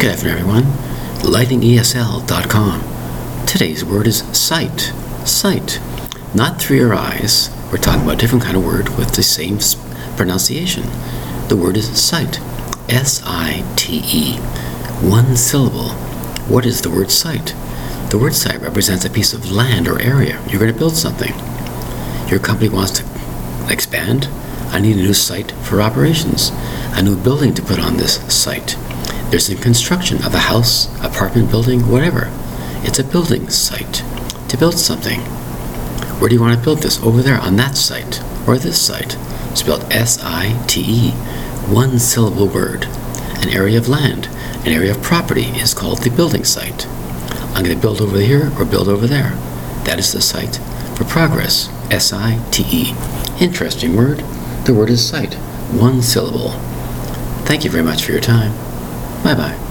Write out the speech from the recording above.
Good afternoon, everyone. LightingESL.com. Today's word is site. Sight. Not through your eyes. We're talking about a different kind of word with the same pronunciation. The word is site. S I T E. One syllable. What is the word site? The word site represents a piece of land or area. You're going to build something. Your company wants to expand. I need a new site for operations, a new building to put on this site. There's in construction of a house, apartment building, whatever. It's a building site to build something. Where do you want to build this? Over there on that site or this site. Spelled S I T E. One syllable word. An area of land, an area of property is called the building site. I'm going to build over here or build over there. That is the site for progress. S I T E. Interesting word. The word is site. One syllable. Thank you very much for your time. 拜拜。